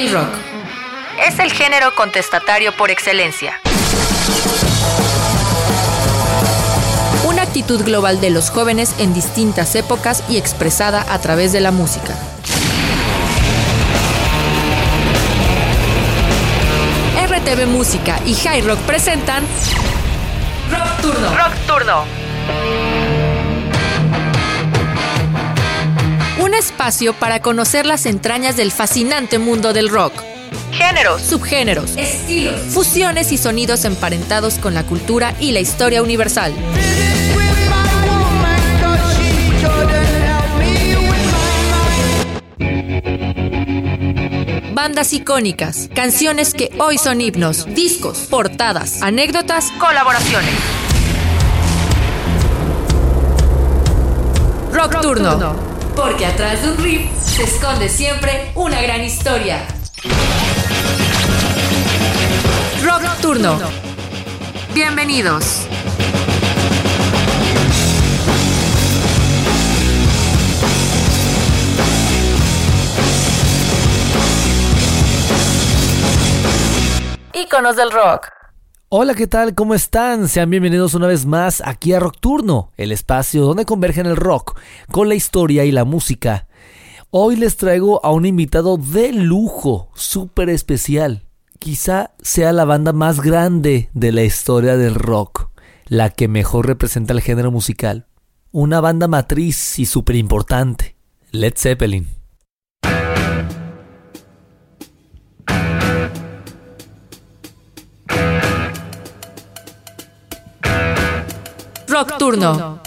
El rock es el género contestatario por excelencia. Una actitud global de los jóvenes en distintas épocas y expresada a través de la música. RTV Música y High Rock presentan Rock Turno. Rock Turno. Un espacio para conocer las entrañas del fascinante mundo del rock. Géneros, subgéneros, estilos, fusiones y sonidos emparentados con la cultura y la historia universal. bandas icónicas, canciones que hoy son himnos, discos, portadas, anécdotas, colaboraciones. Rock, Turno. Porque atrás de un riff se esconde siempre una gran historia. Rock Turno. Bienvenidos. Íconos del rock. Hola, ¿qué tal? ¿Cómo están? Sean bienvenidos una vez más aquí a Rock Turno, el espacio donde convergen el rock con la historia y la música. Hoy les traigo a un invitado de lujo, súper especial. Quizá sea la banda más grande de la historia del rock, la que mejor representa el género musical. Una banda matriz y súper importante, Led Zeppelin. Nocturno.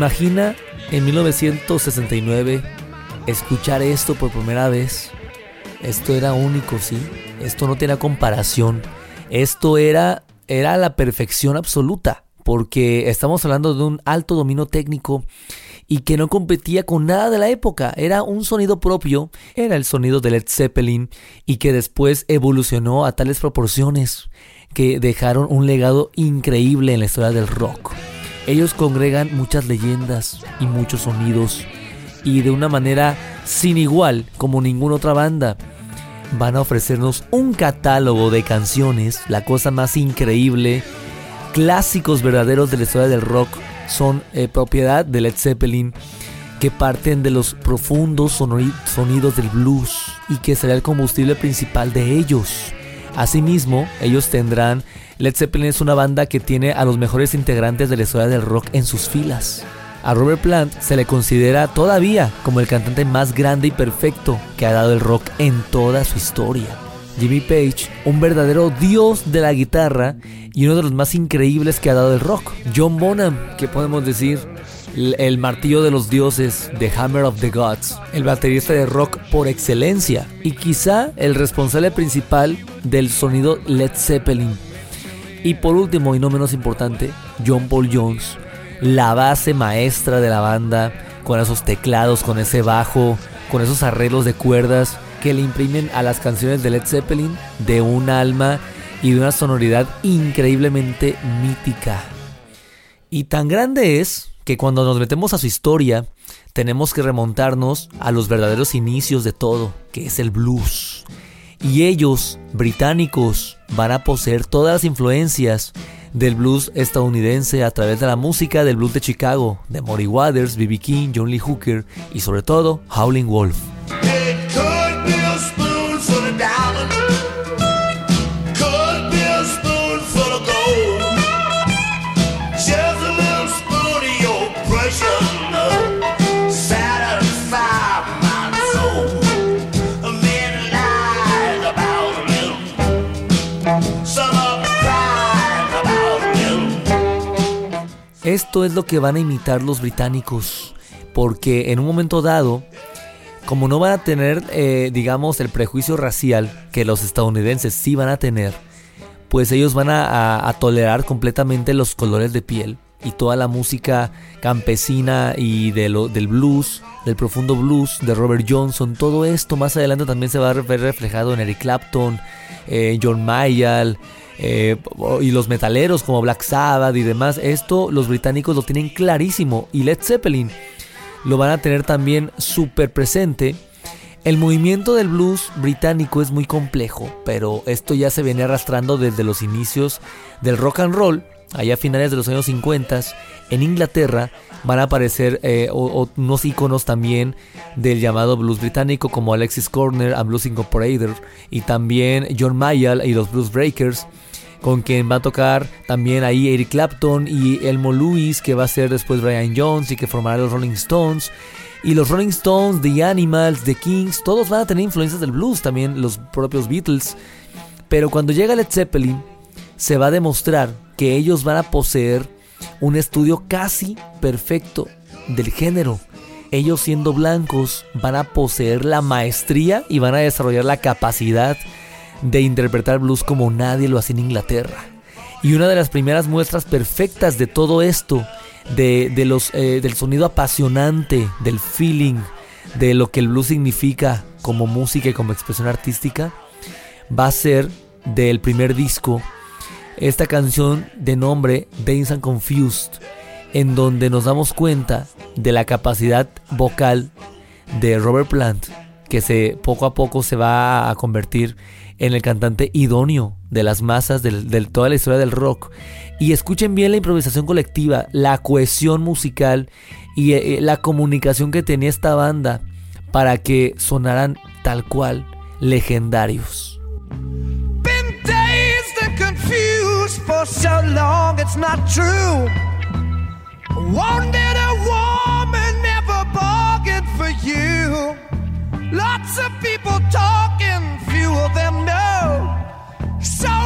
Imagina en 1969 escuchar esto por primera vez? Esto era único, ¿sí? Esto no tenía comparación. Esto era, era la perfección absoluta, porque estamos hablando de un alto dominio técnico y que no competía con nada de la época. Era un sonido propio, era el sonido de Led Zeppelin y que después evolucionó a tales proporciones que dejaron un legado increíble en la historia del rock. Ellos congregan muchas leyendas y muchos sonidos y de una manera sin igual como ninguna otra banda. Van a ofrecernos un catálogo de canciones, la cosa más increíble, clásicos verdaderos de la historia del rock son eh, propiedad de Led Zeppelin que parten de los profundos sonidos del blues y que será el combustible principal de ellos. Asimismo, ellos tendrán Led Zeppelin es una banda que tiene a los mejores integrantes de la historia del rock en sus filas. A Robert Plant se le considera todavía como el cantante más grande y perfecto que ha dado el rock en toda su historia. Jimmy Page, un verdadero dios de la guitarra y uno de los más increíbles que ha dado el rock. John Bonham, que podemos decir el martillo de los dioses, The Hammer of the Gods, el baterista de rock por excelencia y quizá el responsable principal del sonido Led Zeppelin y por último y no menos importante, John Paul Jones, la base maestra de la banda, con esos teclados, con ese bajo, con esos arreglos de cuerdas que le imprimen a las canciones de Led Zeppelin de un alma y de una sonoridad increíblemente mítica. Y tan grande es que cuando nos metemos a su historia, tenemos que remontarnos a los verdaderos inicios de todo, que es el blues. Y ellos, británicos, van a poseer todas las influencias del blues estadounidense a través de la música del blues de Chicago, de Maury Waters, B.B. King, John Lee Hooker y sobre todo Howling Wolf. Esto es lo que van a imitar los británicos, porque en un momento dado, como no van a tener, eh, digamos, el prejuicio racial que los estadounidenses sí van a tener, pues ellos van a, tolerar completamente los colores de piel y toda la música campesina y de lo, del blues, del profundo blues de Robert Johnson, todo esto más adelante también se va a ver reflejado en Eric Clapton, eh, John Mayall, eh, y los metaleros como Black Sabbath y demás, esto los británicos lo tienen clarísimo y Led Zeppelin lo van a tener también súper presente. El movimiento del blues británico es muy complejo, pero esto ya se viene arrastrando desde los inicios del rock and roll, allá a finales de los años 50, en Inglaterra van a aparecer eh, unos iconos también del llamado blues británico como Alexis Corner and Blues Incorporated y también John Mayall y los Blues Breakers con quien va a tocar también ahí Eric Clapton y Elmo Lewis, que va a ser después Brian Jones y que formará los Rolling Stones. Y los Rolling Stones, The Animals, The Kings, todos van a tener influencias del blues, también los propios Beatles. Pero cuando llega Led Zeppelin, se va a demostrar que ellos van a poseer un estudio casi perfecto del género. Ellos siendo blancos van a poseer la maestría y van a desarrollar la capacidad de interpretar blues como nadie lo hace en Inglaterra. Y una de las primeras muestras perfectas de todo esto, de, los, eh, del sonido apasionante, del feeling, de lo que el blues significa como música y como expresión artística, va a ser del primer disco, esta canción de nombre Dance and Confused, en donde nos damos cuenta de la capacidad vocal de Robert Plant, que se poco a poco se va a convertir en el cantante idóneo de las masas de, toda la historia del rock. Y escuchen bien la improvisación colectiva, la cohesión musical y eh, eh, la comunicación que tenía esta banda para que sonaran tal cual legendarios. Lots of people talking, few of them know. Soul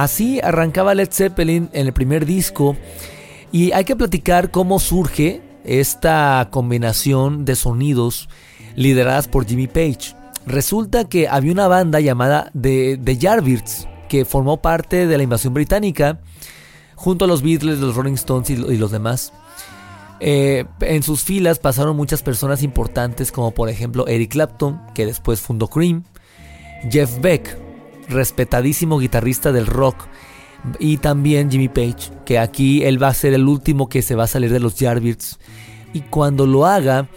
Así arrancaba Led Zeppelin en el primer disco y hay que platicar cómo surge esta combinación de sonidos lideradas por Jimmy Page. Resulta que había una banda llamada The, The Yardbirds que formó parte de la invasión británica junto a los Beatles, los Rolling Stones y, los demás. Eh, en sus filas pasaron muchas personas importantes como por ejemplo Eric Clapton, que después fundó Cream, Jeff Beck, respetadísimo guitarrista del rock. Y también Jimmy Page, que aquí él va a ser el último que se va a salir de los Yardbirds. Y cuando lo haga,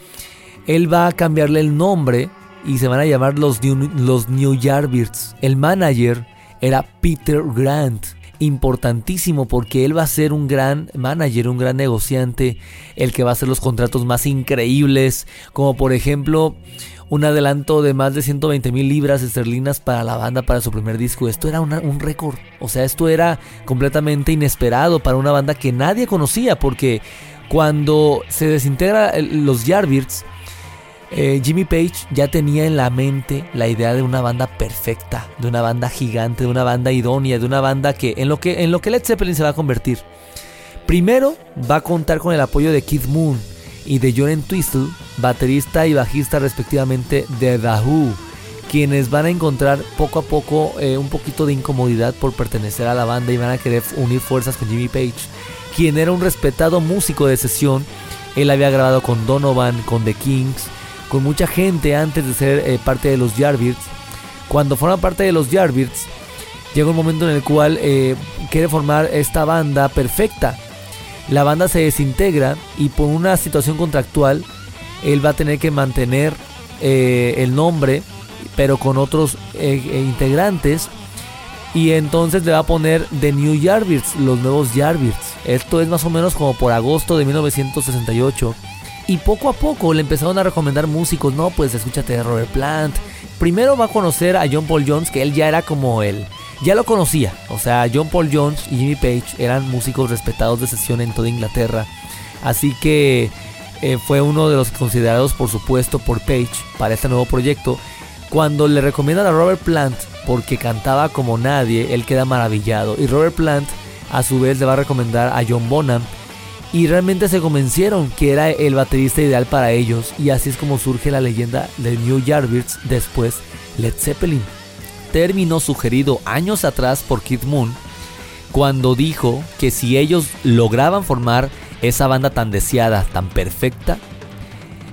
él va a cambiarle el nombre y se van a llamar los New, los Yardbirds. El manager era Peter Grant. Importantísimo porque él va a ser un gran manager, un gran negociante, el que va a hacer los contratos más increíbles, como por ejemplo un adelanto de más de 120 mil libras esterlinas para la banda para su primer disco. Esto era un récord. O sea, esto era completamente inesperado para una banda que nadie conocía porque cuando se desintegra los Yardbirds, eh, Jimmy Page ya tenía en la mente la idea de una banda perfecta, de una banda gigante, de una banda idónea, de una banda que en lo que, en lo que Led Zeppelin se va a convertir. Primero va a contar con el apoyo de Keith Moon, y de Joran Twistle, baterista y bajista respectivamente de The Who, quienes van a encontrar poco a poco eh, un poquito de incomodidad por pertenecer a la banda y van a querer unir fuerzas con Jimmy Page, quien era un respetado músico de sesión. Él había grabado con Donovan, con The Kings, con mucha gente antes de ser eh, parte de los Yardbirds. Cuando forma parte de los Yardbirds, llega un momento en el cual eh, quiere formar esta banda perfecta la banda se desintegra y por una situación contractual él va a tener que mantener eh, el nombre pero con otros eh, eh, integrantes y entonces le va a poner The New Yardbirds, los nuevos Yardbirds. Esto es más o menos como por agosto de 1968. Y poco a poco le empezaron a recomendar músicos, no, pues escúchate de Robert Plant. Primero va a conocer a John Paul Jones, que él ya era como el, ya lo conocía. O sea, John Paul Jones y Jimmy Page eran músicos respetados de sesión en toda Inglaterra. Así que eh, fue uno de los considerados, por supuesto, por Page para este nuevo proyecto. Cuando le recomiendan a Robert Plant porque cantaba como nadie, él queda maravillado. Y Robert Plant, a su vez, le va a recomendar a John Bonham. Y realmente se convencieron que era el baterista ideal para ellos. Y así es como surge la leyenda de New Yardbirds, después Led Zeppelin término sugerido años atrás por Kid Moon cuando dijo que si ellos lograban formar esa banda tan deseada, tan perfecta,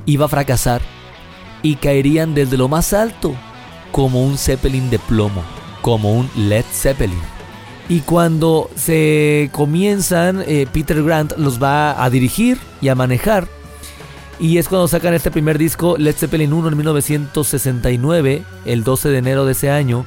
iba a fracasar y caerían desde lo más alto como un Zeppelin de plomo, como un Led Zeppelin. Y cuando se comienzan, eh, Peter Grant los va a dirigir y a manejar y es cuando sacan este primer disco, Led Zeppelin 1 en 1969, el 12 de enero de ese año.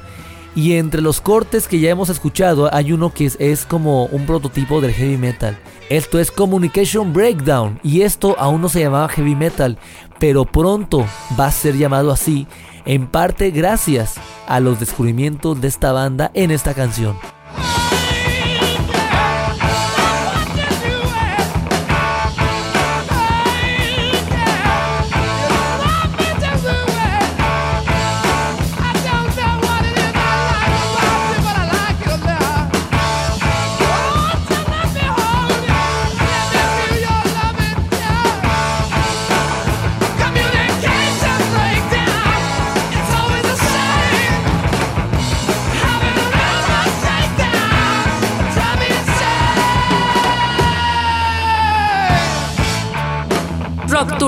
Y entre los cortes que ya hemos escuchado hay uno que es, como un prototipo del heavy metal. Esto es Communication Breakdown y esto aún no se llamaba heavy metal, pero pronto va a ser llamado así, en parte gracias a los descubrimientos de esta banda en esta canción.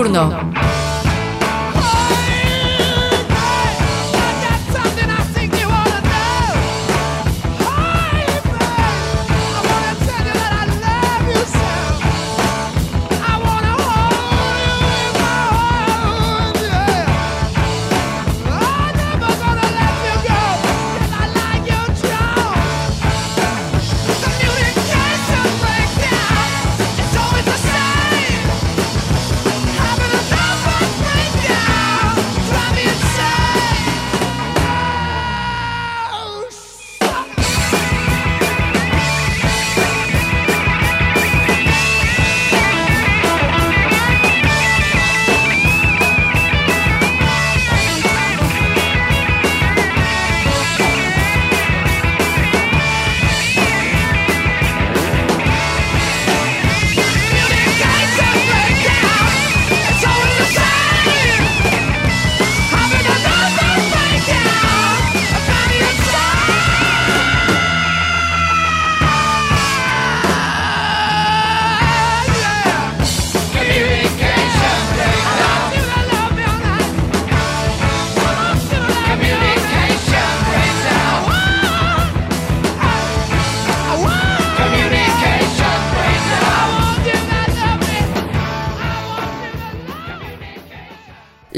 Nocturno.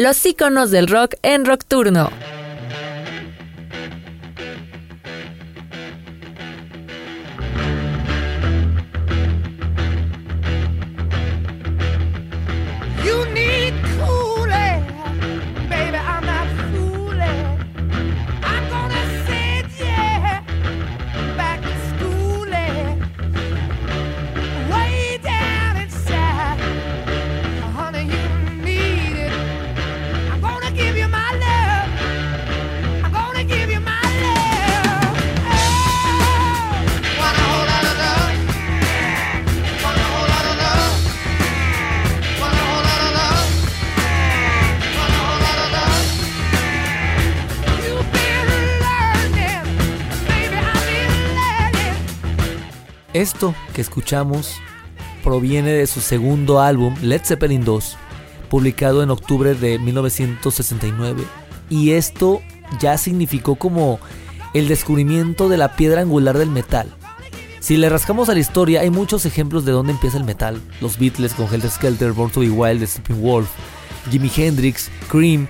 Los íconos del rock en Rockturno. Esto que escuchamos proviene de su segundo álbum, Led Zeppelin II, publicado en octubre de 1969. Y esto ya significó como el descubrimiento de la piedra angular del metal. Si le rascamos a la historia, hay muchos ejemplos de dónde empieza el metal. Los Beatles con Helter Skelter, Born to Be Wild, The Wolf, Jimi Hendrix, Cream.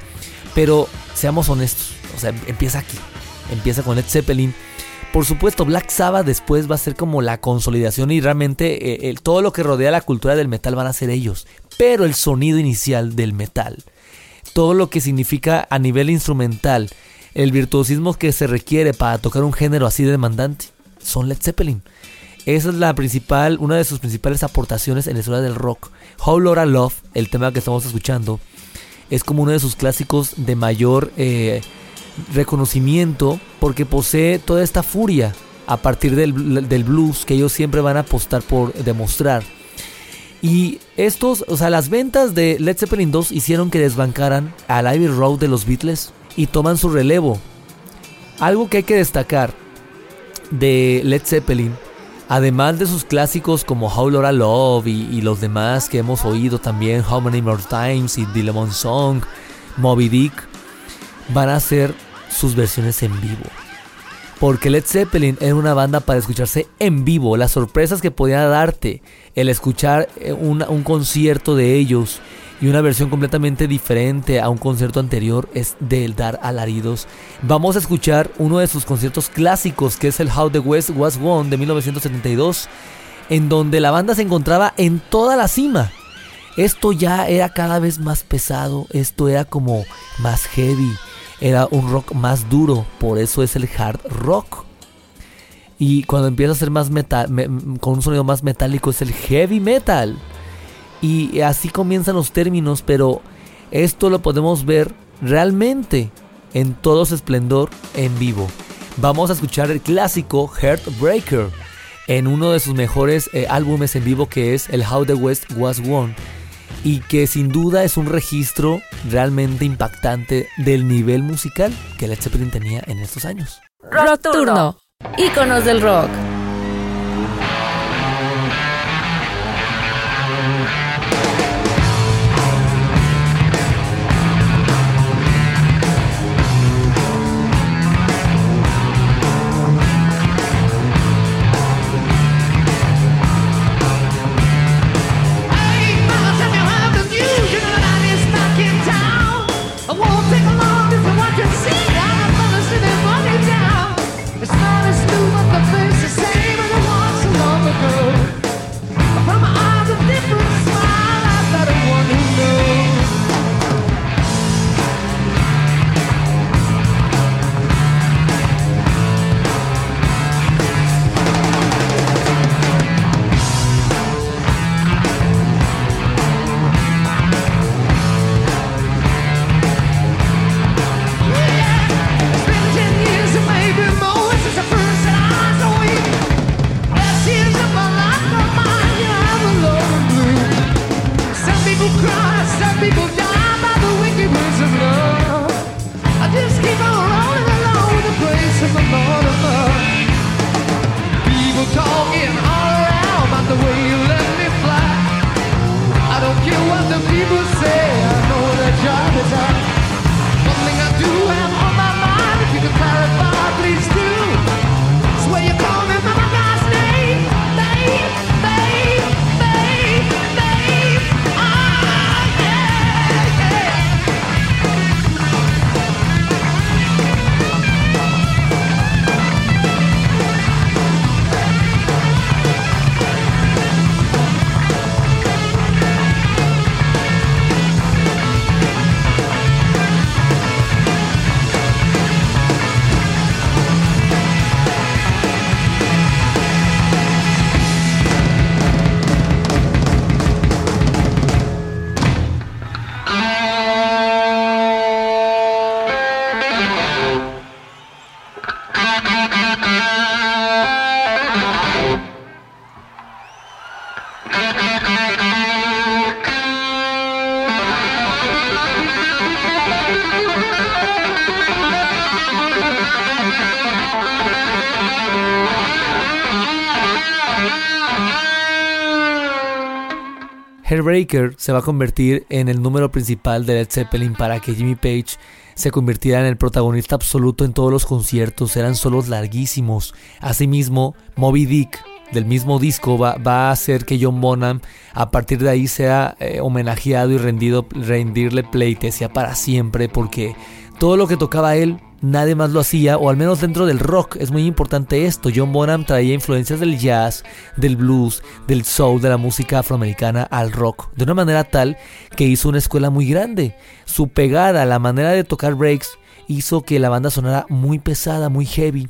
Pero seamos honestos, o sea, empieza aquí. Empieza con Led Zeppelin por supuesto, Black Sabbath después va a ser como la consolidación y realmente eh, todo lo que rodea la cultura del metal van a ser ellos. Pero el sonido inicial del metal, todo lo que significa a nivel instrumental, el virtuosismo que se requiere para tocar un género así demandante, son Led Zeppelin. Esa es la principal, una de sus principales aportaciones en la historia del rock. How Laura Love, el tema que estamos escuchando, es como uno de sus clásicos de mayor eh, reconocimiento porque posee toda esta furia a partir del, blues que ellos siempre van a apostar por demostrar. Y estos, o sea, las ventas de Led Zeppelin 2 hicieron que desbancaran al Ivy Road de los Beatles y toman su relevo. Algo que hay que destacar de Led Zeppelin, además de sus clásicos como How Laura Love y, los demás que hemos oído también, How Many More Times y The Lemon Song, Moby Dick, van a ser sus versiones en vivo. Porque Led Zeppelin era una banda para escucharse en vivo. Las sorpresas que podía darte el escuchar eh, un, un concierto de ellos y una versión completamente diferente a un concierto anterior es del dar alaridos. Vamos a escuchar uno de sus conciertos clásicos que es el How the West Was Won de 1972, en donde la banda se encontraba en toda la cima. Esto ya era cada vez más pesado, esto era como más heavy, era un rock más duro, por eso es el hard rock. Y cuando empieza a ser más metal, con un sonido más metálico es el heavy metal. Y así comienzan los términos, pero esto lo podemos ver realmente en todo su esplendor en vivo. Vamos a escuchar el clásico Heartbreaker en uno de sus mejores eh, álbumes en vivo que es el How the West Was Won y que sin duda es un registro realmente impactante del nivel musical que Led Zeppelin tenía en estos años. Rock Turno, íconos del rock. Hairbreaker se va a convertir en el número principal de Led Zeppelin para que Jimmy Page se convirtiera en el protagonista absoluto en todos los conciertos, eran solos larguísimos. Asimismo, Moby Dick del mismo disco va, a hacer que John Bonham a partir de ahí sea eh, homenajeado y rendido, rendirle pleitesía para siempre porque todo lo que tocaba él nadie más lo hacía, o al menos dentro del rock. Es muy importante esto. John Bonham traía influencias del jazz, del blues, del soul, de la música afroamericana al rock, de una manera tal que hizo una escuela muy grande. Su pegada, la manera de tocar breaks, hizo que la banda sonara muy pesada, muy heavy.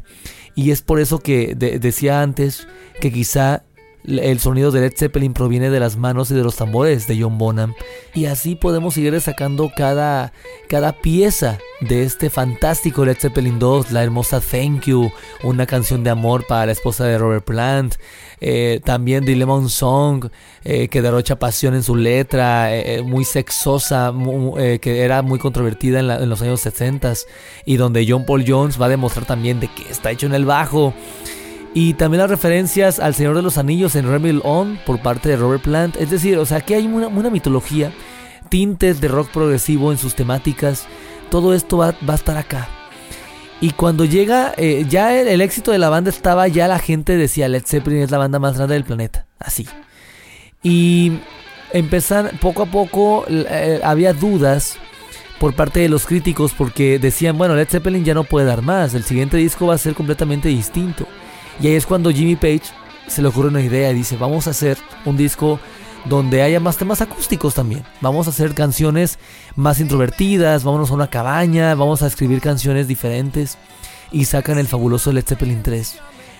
Y es por eso que decía antes que quizá el sonido de Led Zeppelin proviene de las manos y de los tambores de John Bonham. Y así podemos seguir destacando cada, cada pieza de este fantástico Led Zeppelin 2, la hermosa Thank You, una canción de amor para la esposa de Robert Plant, eh, también The Lemon Song, eh, que derrocha pasión en su letra, eh, muy sexosa, que era muy controvertida en, en los años 60 y donde John Paul Jones va a demostrar también de que está hecho en el bajo. Y también las referencias al Señor de los Anillos en Remil On por parte de Robert Plant. Es decir, o sea, aquí hay una, mitología, tintes de rock progresivo en sus temáticas. Todo esto va, a estar acá. Y cuando llega, eh, ya el, éxito de la banda estaba, ya la gente decía, Led Zeppelin es la banda más grande del planeta. Así. Y empezar, poco a poco, eh, había dudas por parte de los críticos porque decían, bueno, Led Zeppelin ya no puede dar más, el siguiente disco va a ser completamente distinto. Y ahí es cuando Jimmy Page se le ocurre una idea y dice, vamos a hacer un disco donde haya más temas acústicos también. Vamos a hacer canciones más introvertidas, vámonos a una cabaña, vamos a escribir canciones diferentes. Y sacan el fabuloso Led Zeppelin 3,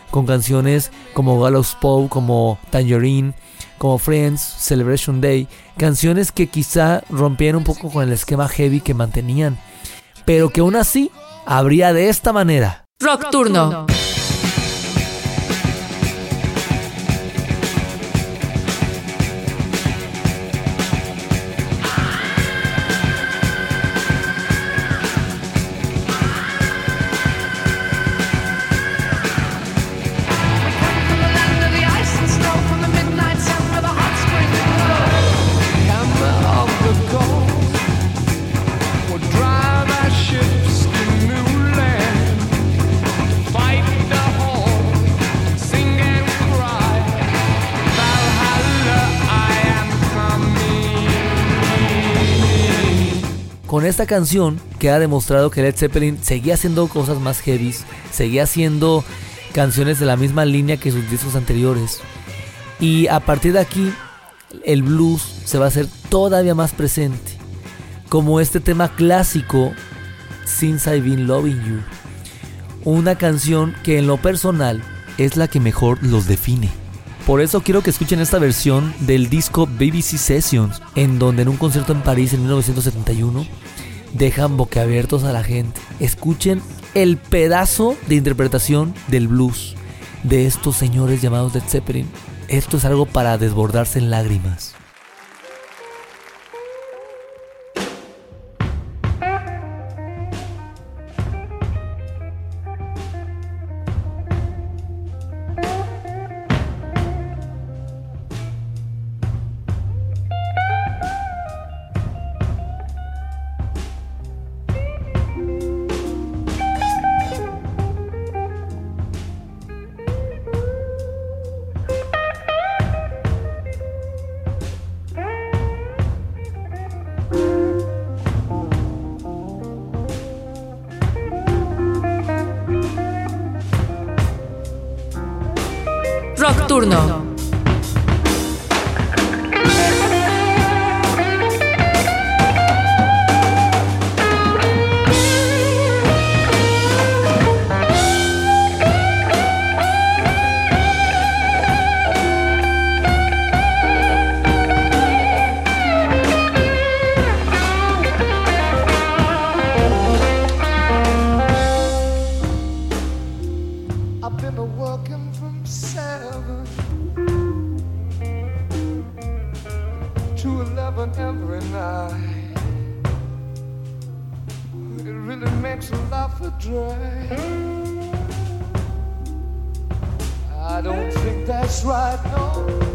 con canciones como Gallows Poe, como Tangerine, como Friends, Celebration Day, canciones que quizá rompían un poco con el esquema heavy que mantenían, pero que aún así habría de esta manera. Rock Turno. Esta canción que ha demostrado que Led Zeppelin seguía haciendo cosas más heavy, seguía haciendo canciones de la misma línea que sus discos anteriores. Y a partir de aquí, el blues se va a hacer todavía más presente. Como este tema clásico, Since I've Been Loving You. Una canción que en lo personal es la que mejor los define. Por eso quiero que escuchen esta versión del disco BBC Sessions, en donde en un concierto en París en 1971 dejan boquiabiertos a la gente. Escuchen el pedazo de interpretación del blues de estos señores llamados Led Zeppelin. Esto es algo para desbordarse en lágrimas. I know.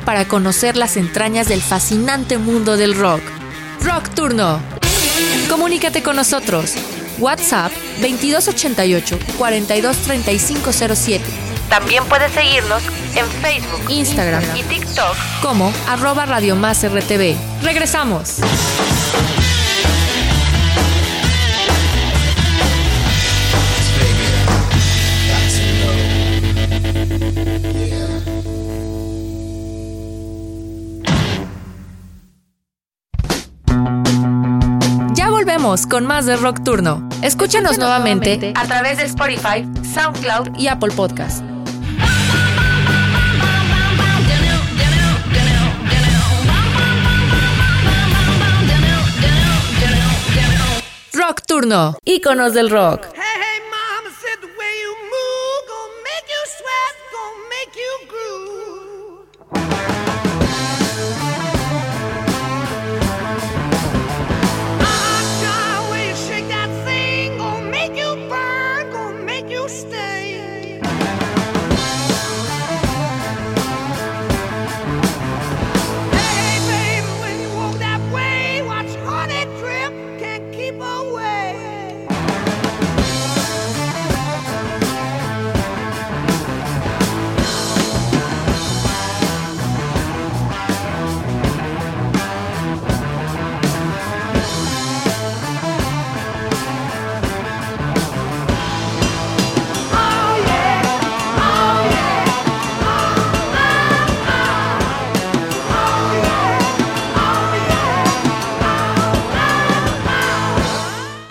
Para conocer las entrañas del fascinante mundo del rock. Rock Turno. Comunícate con nosotros. WhatsApp 2288 423507. También puedes seguirnos en Facebook, Instagram y TikTok como arroba Radio Más RTV. Regresamos. Con más de Rock Turno. Escúchanos, nuevamente, a través de Spotify, SoundCloud y Apple Podcast. Rock Turno, íconos del rock.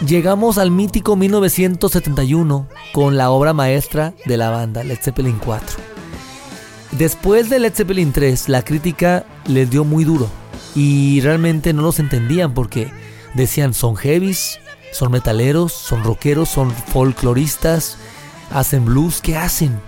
Llegamos al mítico 1971 con la obra maestra de la banda, Led Zeppelin 4. Después de Led Zeppelin 3, la crítica les dio muy duro y realmente no los entendían porque decían son heavies, son metaleros, son rockeros, son folcloristas, hacen blues, ¿qué hacen?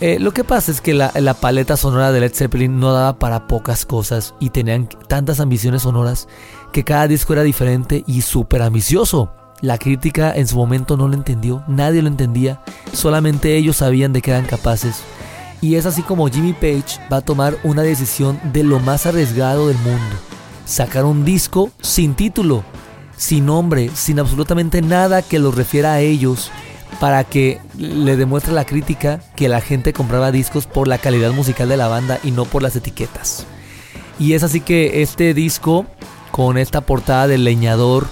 Eh, lo que pasa es que la, la, paleta sonora de Led Zeppelin no daba para pocas cosas y tenían tantas ambiciones sonoras que cada disco era diferente y súper ambicioso. La crítica en su momento no lo entendió, nadie lo entendía, solamente ellos sabían de qué eran capaces. Y es así como Jimmy Page va a tomar una decisión de lo más arriesgado del mundo. Sacar un disco sin título, sin nombre, sin absolutamente nada que los refiera a ellos, para que le demuestre la crítica que la gente compraba discos por la calidad musical de la banda y no por las etiquetas. Y es así que este disco, con esta portada del leñador,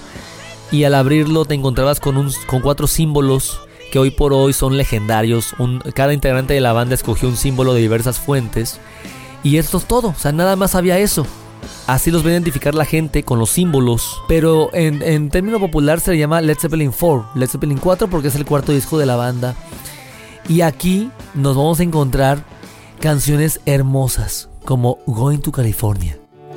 y al abrirlo te encontrabas con, un, con cuatro símbolos que hoy por hoy son legendarios. cada integrante de la banda escogió un símbolo de diversas fuentes. Y esto es todo, o sea, nada más había eso. Así los va a identificar la gente con los símbolos. Pero en, en término popular se le llama Led Zeppelin 4. Led Zeppelin 4 porque es el cuarto disco de la banda. Y aquí nos vamos a encontrar canciones hermosas como Going to California.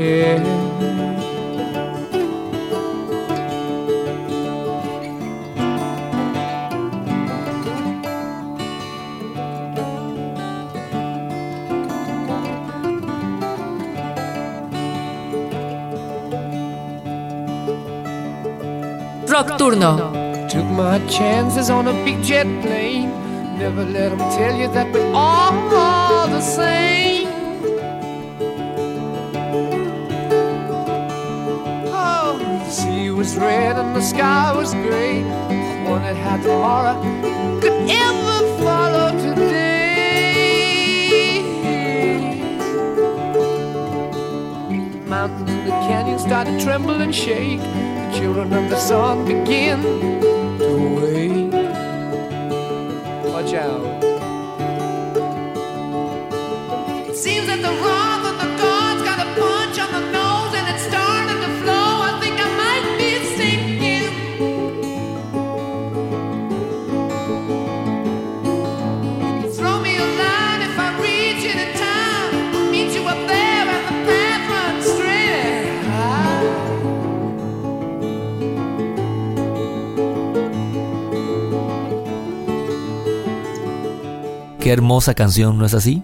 hair. Rock Turno. Took my chances on a big jet plane Never let them tell you that we're all the same. Was red and the sky was gray. I wondered how tomorrow could ever follow today. Mountains and the canyons started to tremble and shake. The children of the sun begin Hermosa canción, ¿no es así?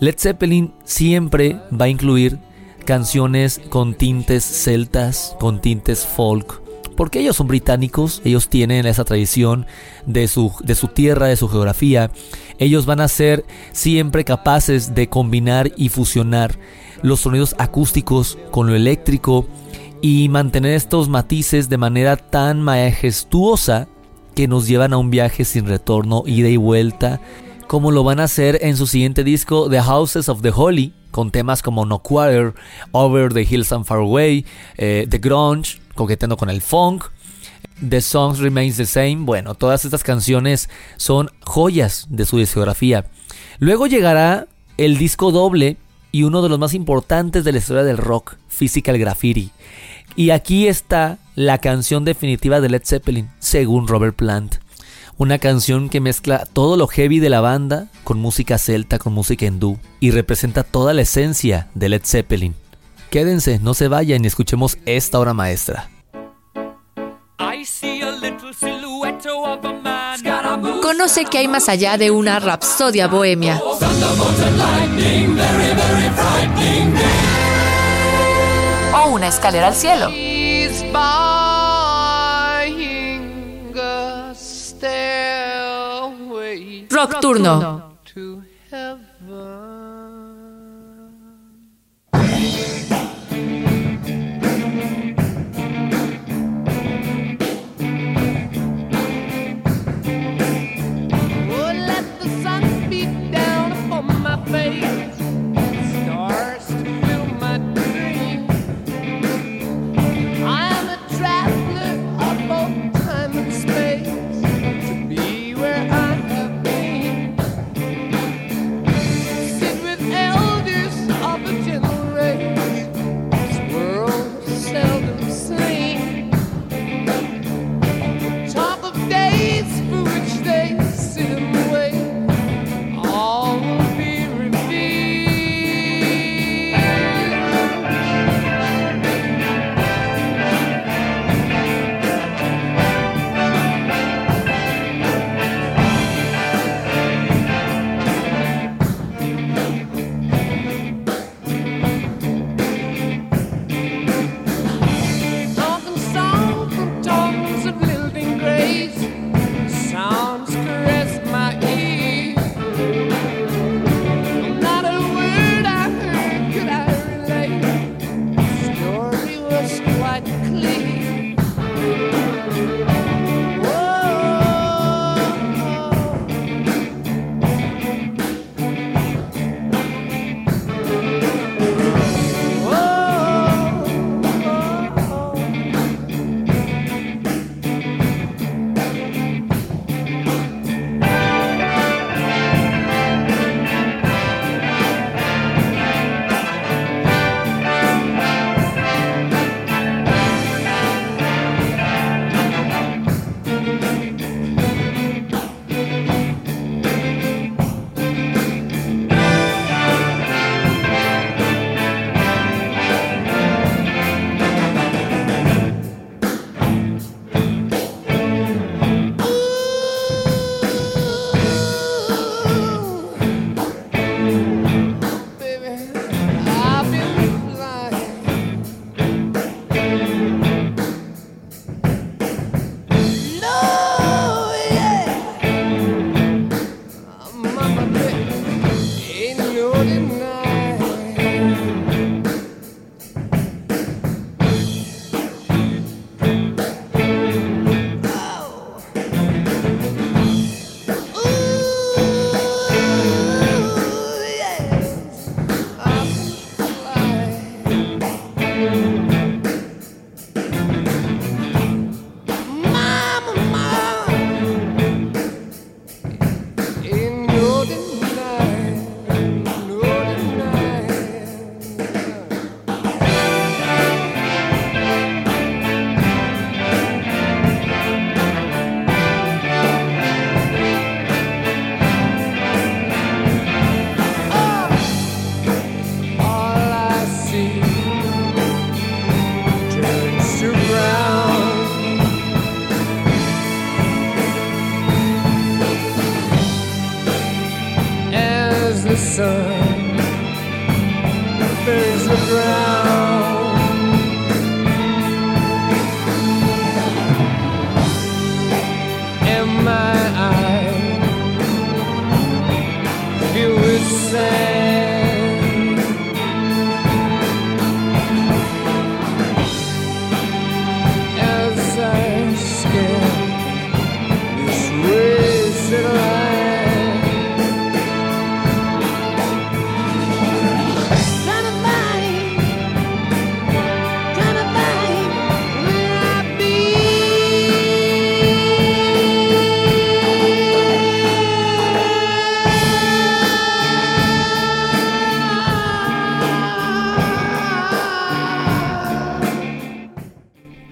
Led Zeppelin siempre va a incluir canciones con tintes celtas, con tintes folk, porque ellos son británicos, ellos tienen esa tradición de su, de su tierra, de su geografía, ellos van a ser siempre capaces de combinar y fusionar los sonidos acústicos con lo eléctrico y mantener estos matices de manera tan majestuosa que nos llevan a un viaje sin retorno, ida y vuelta, como lo van a hacer en su siguiente disco The Houses of the Holy, con temas como No Quarter, Over the Hills and Far Away, eh, The Grunge, coqueteando con el funk, The Songs Remains the Same. Bueno, todas estas canciones son joyas de su discografía. Luego llegará el disco doble y uno de los más importantes de la historia del rock, Physical Graffiti. Y aquí está la canción definitiva de Led Zeppelin, según Robert Plant. Una canción que mezcla todo lo heavy de la banda con música celta, con música hindú y representa toda la esencia de Led Zeppelin. Quédense, no se vayan y escuchemos esta obra maestra. Conoce que hay más allá de una rapsodia bohemia. O una escalera al cielo. Rock Turno.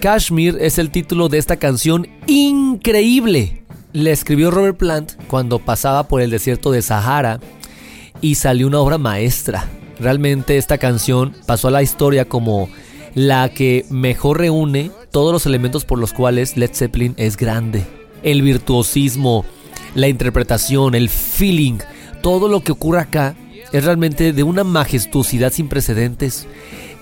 Kashmir es el título de esta canción increíble. La escribió Robert Plant cuando pasaba por el desierto de Sahara y salió una obra maestra. Realmente esta canción pasó a la historia como la que mejor reúne todos los elementos por los cuales Led Zeppelin es grande. El virtuosismo, la interpretación, el feeling, todo lo que ocurre acá es realmente de una majestuosidad sin precedentes.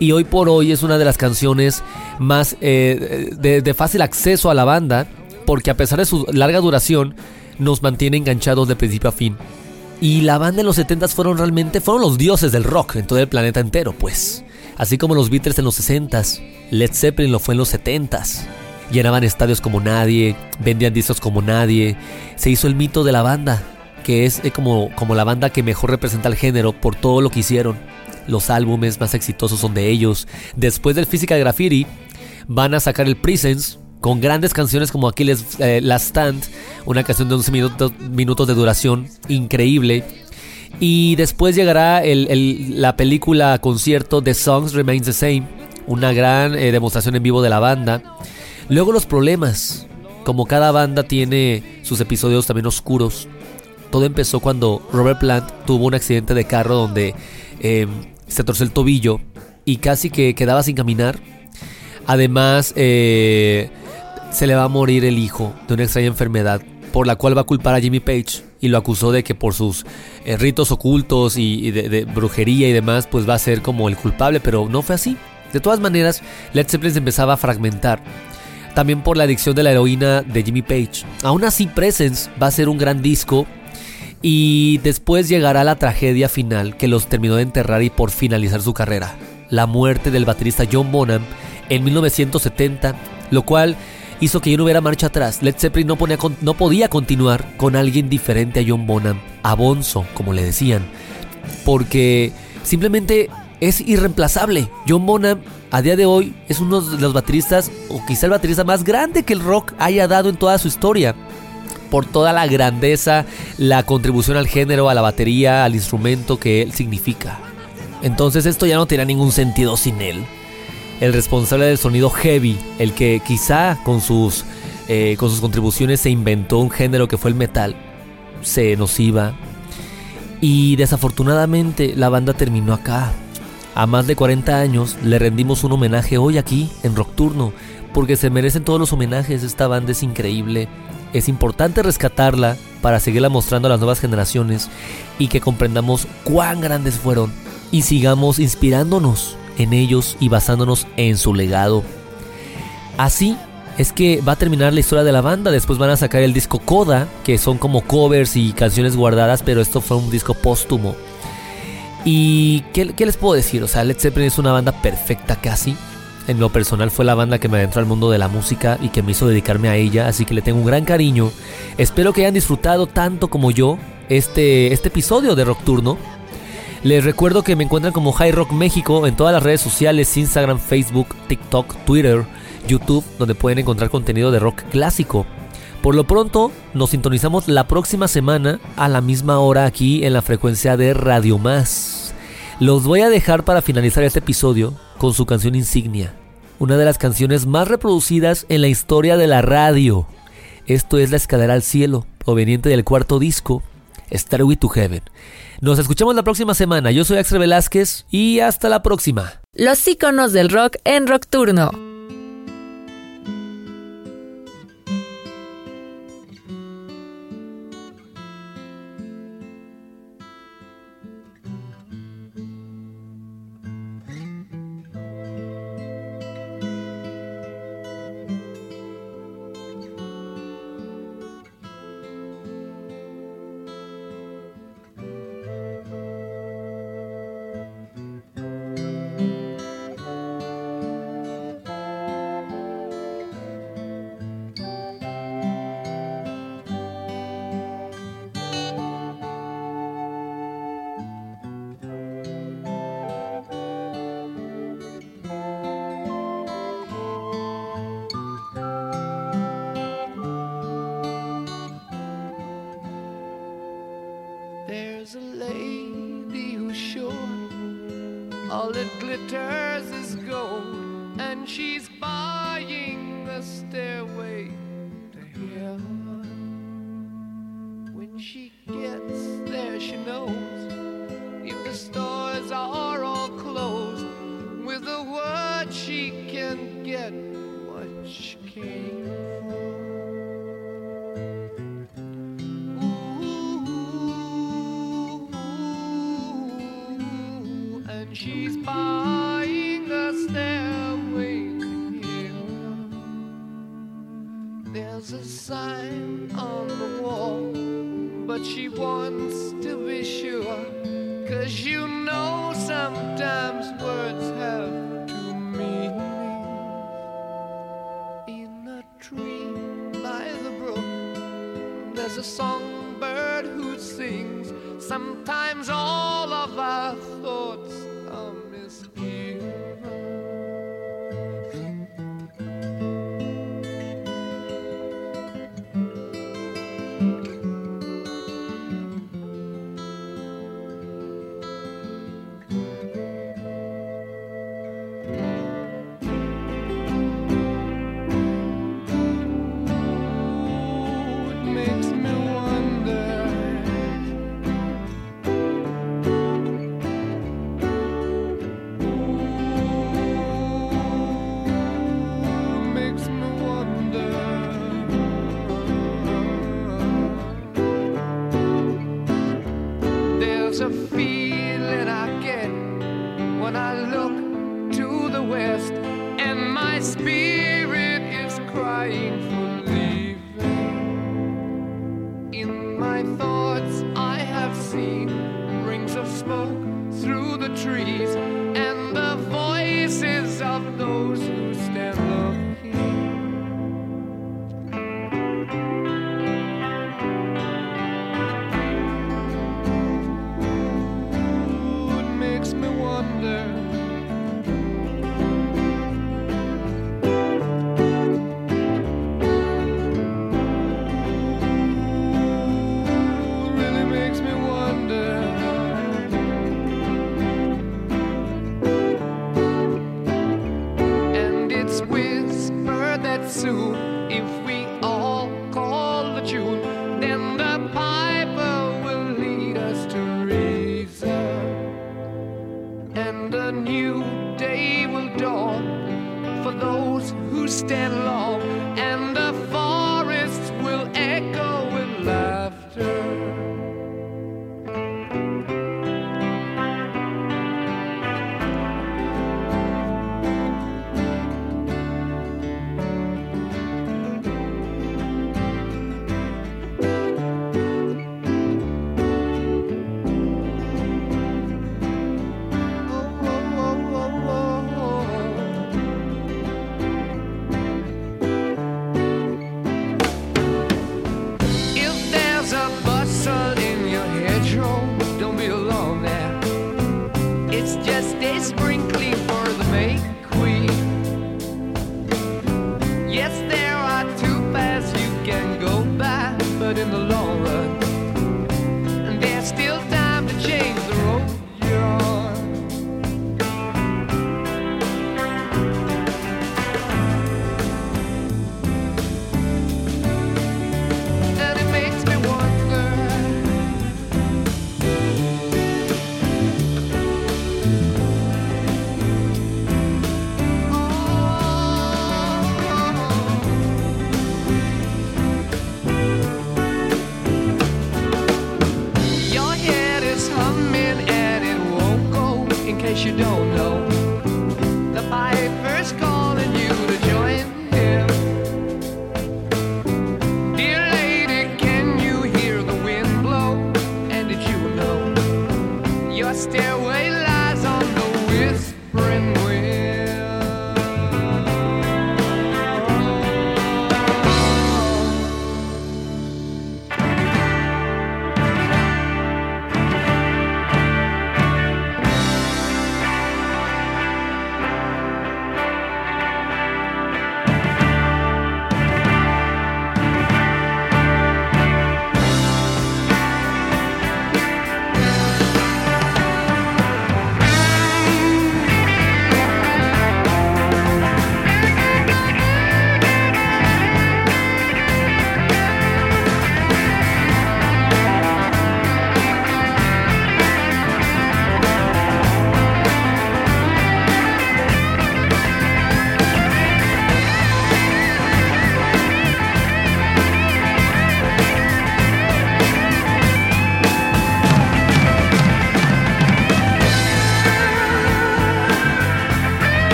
Y hoy por hoy es una de las canciones más eh, de, fácil acceso a la banda, porque a pesar de su larga duración, nos mantiene enganchados de principio a fin. Y la banda en los 70s fueron realmente fueron los dioses del rock en todo el planeta entero, pues. Así como los Beatles en los 60s, Led Zeppelin lo fue en los 70s. Llenaban estadios como nadie, vendían discos como nadie. Se hizo el mito de la banda, que es eh, como, como la banda que mejor representa el género por todo lo que hicieron. Los álbumes más exitosos son de ellos. Después del Physical Graffiti, van a sacar el Presence, con grandes canciones como aquí les, eh, Last Stand, una canción de 11 minutos, minutos de duración, increíble. Y después llegará la película concierto The Songs Remains the Same, una gran eh, demostración en vivo de la banda. Luego los problemas, como cada banda tiene sus episodios también oscuros. Todo empezó cuando Robert Plant tuvo un accidente de carro donde eh, se torció el tobillo y casi que quedaba sin caminar. Además, eh, se le va a morir el hijo de una extraña enfermedad por la cual va a culpar a Jimmy Page y lo acusó de que por sus eh, ritos ocultos y, de brujería y demás, pues va a ser como el culpable, pero no fue así. De todas maneras, Led Zeppelin se empezaba a fragmentar. También por la adicción de la heroína de Jimmy Page. Aún así, Presence va a ser un gran disco. Y después llegará la tragedia final que los terminó de enterrar y por finalizar su carrera. La muerte del baterista John Bonham en 1970, lo cual hizo que ya no hubiera marcha atrás. Led Zeppelin no podía continuar con alguien diferente a John Bonham, a Bonzo, como le decían, porque simplemente es irreemplazable. John Bonham a día de hoy es uno de los bateristas, o quizá el baterista más grande que el rock haya dado en toda su historia por toda la grandeza, la contribución al género, a la batería, al instrumento que él significa. Entonces esto ya no tenía ningún sentido sin él. El responsable del sonido heavy, el que quizá con sus, eh, con sus contribuciones se inventó un género que fue el metal, se nos iba. Y desafortunadamente la banda terminó acá. A más de 40 años le rendimos un homenaje hoy aquí en Rockturno, porque se merecen todos los homenajes, esta banda es increíble. Es importante rescatarla para seguirla mostrando a las nuevas generaciones y que comprendamos cuán grandes fueron y sigamos inspirándonos en ellos y basándonos en su legado. Así es que va a terminar la historia de la banda. Después van a sacar el disco Coda, que son como covers y canciones guardadas, pero esto fue un disco póstumo. ¿Y qué, les puedo decir? O sea, Led Zeppelin es una banda perfecta casi. En lo personal fue la banda que me adentró al mundo de la música y que me hizo dedicarme a ella, así que le tengo un gran cariño. Espero que hayan disfrutado tanto como yo este, este episodio de Rockturno. Les recuerdo que me encuentran como High Rock México en todas las redes sociales, Instagram, Facebook, TikTok, Twitter, YouTube, donde pueden encontrar contenido de rock clásico. Por lo pronto, nos sintonizamos la próxima semana a la misma hora aquí en la frecuencia de Radio Más. Los voy a dejar para finalizar este episodio con su canción insignia, una de las canciones más reproducidas en la historia de la radio. Esto es La Escalera al Cielo, proveniente del cuarto disco, Starway to Heaven. Nos escuchamos la próxima semana. Yo soy Axel Velázquez y hasta la próxima. Los íconos del rock en Rockturno. There's return.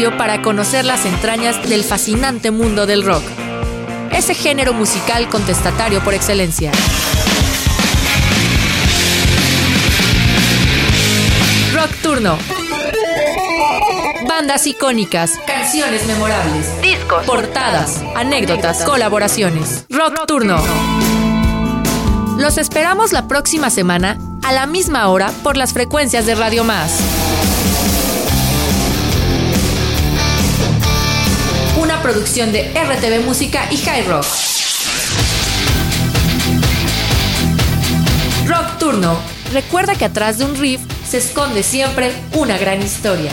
Espacio para conocer las entrañas del fascinante mundo del rock. Ese género musical contestatario por excelencia. Rock Turno. Bandas icónicas, canciones memorables, discos, portadas, anécdotas, colaboraciones. Rock Turno. Los esperamos la próxima semana a la misma hora por las frecuencias de Radio Más. Producción de RTV Música y High Rock. Rock Turno. Recuerda que atrás de un riff se esconde siempre una gran historia.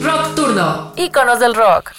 Rock Turno. Íconos del rock.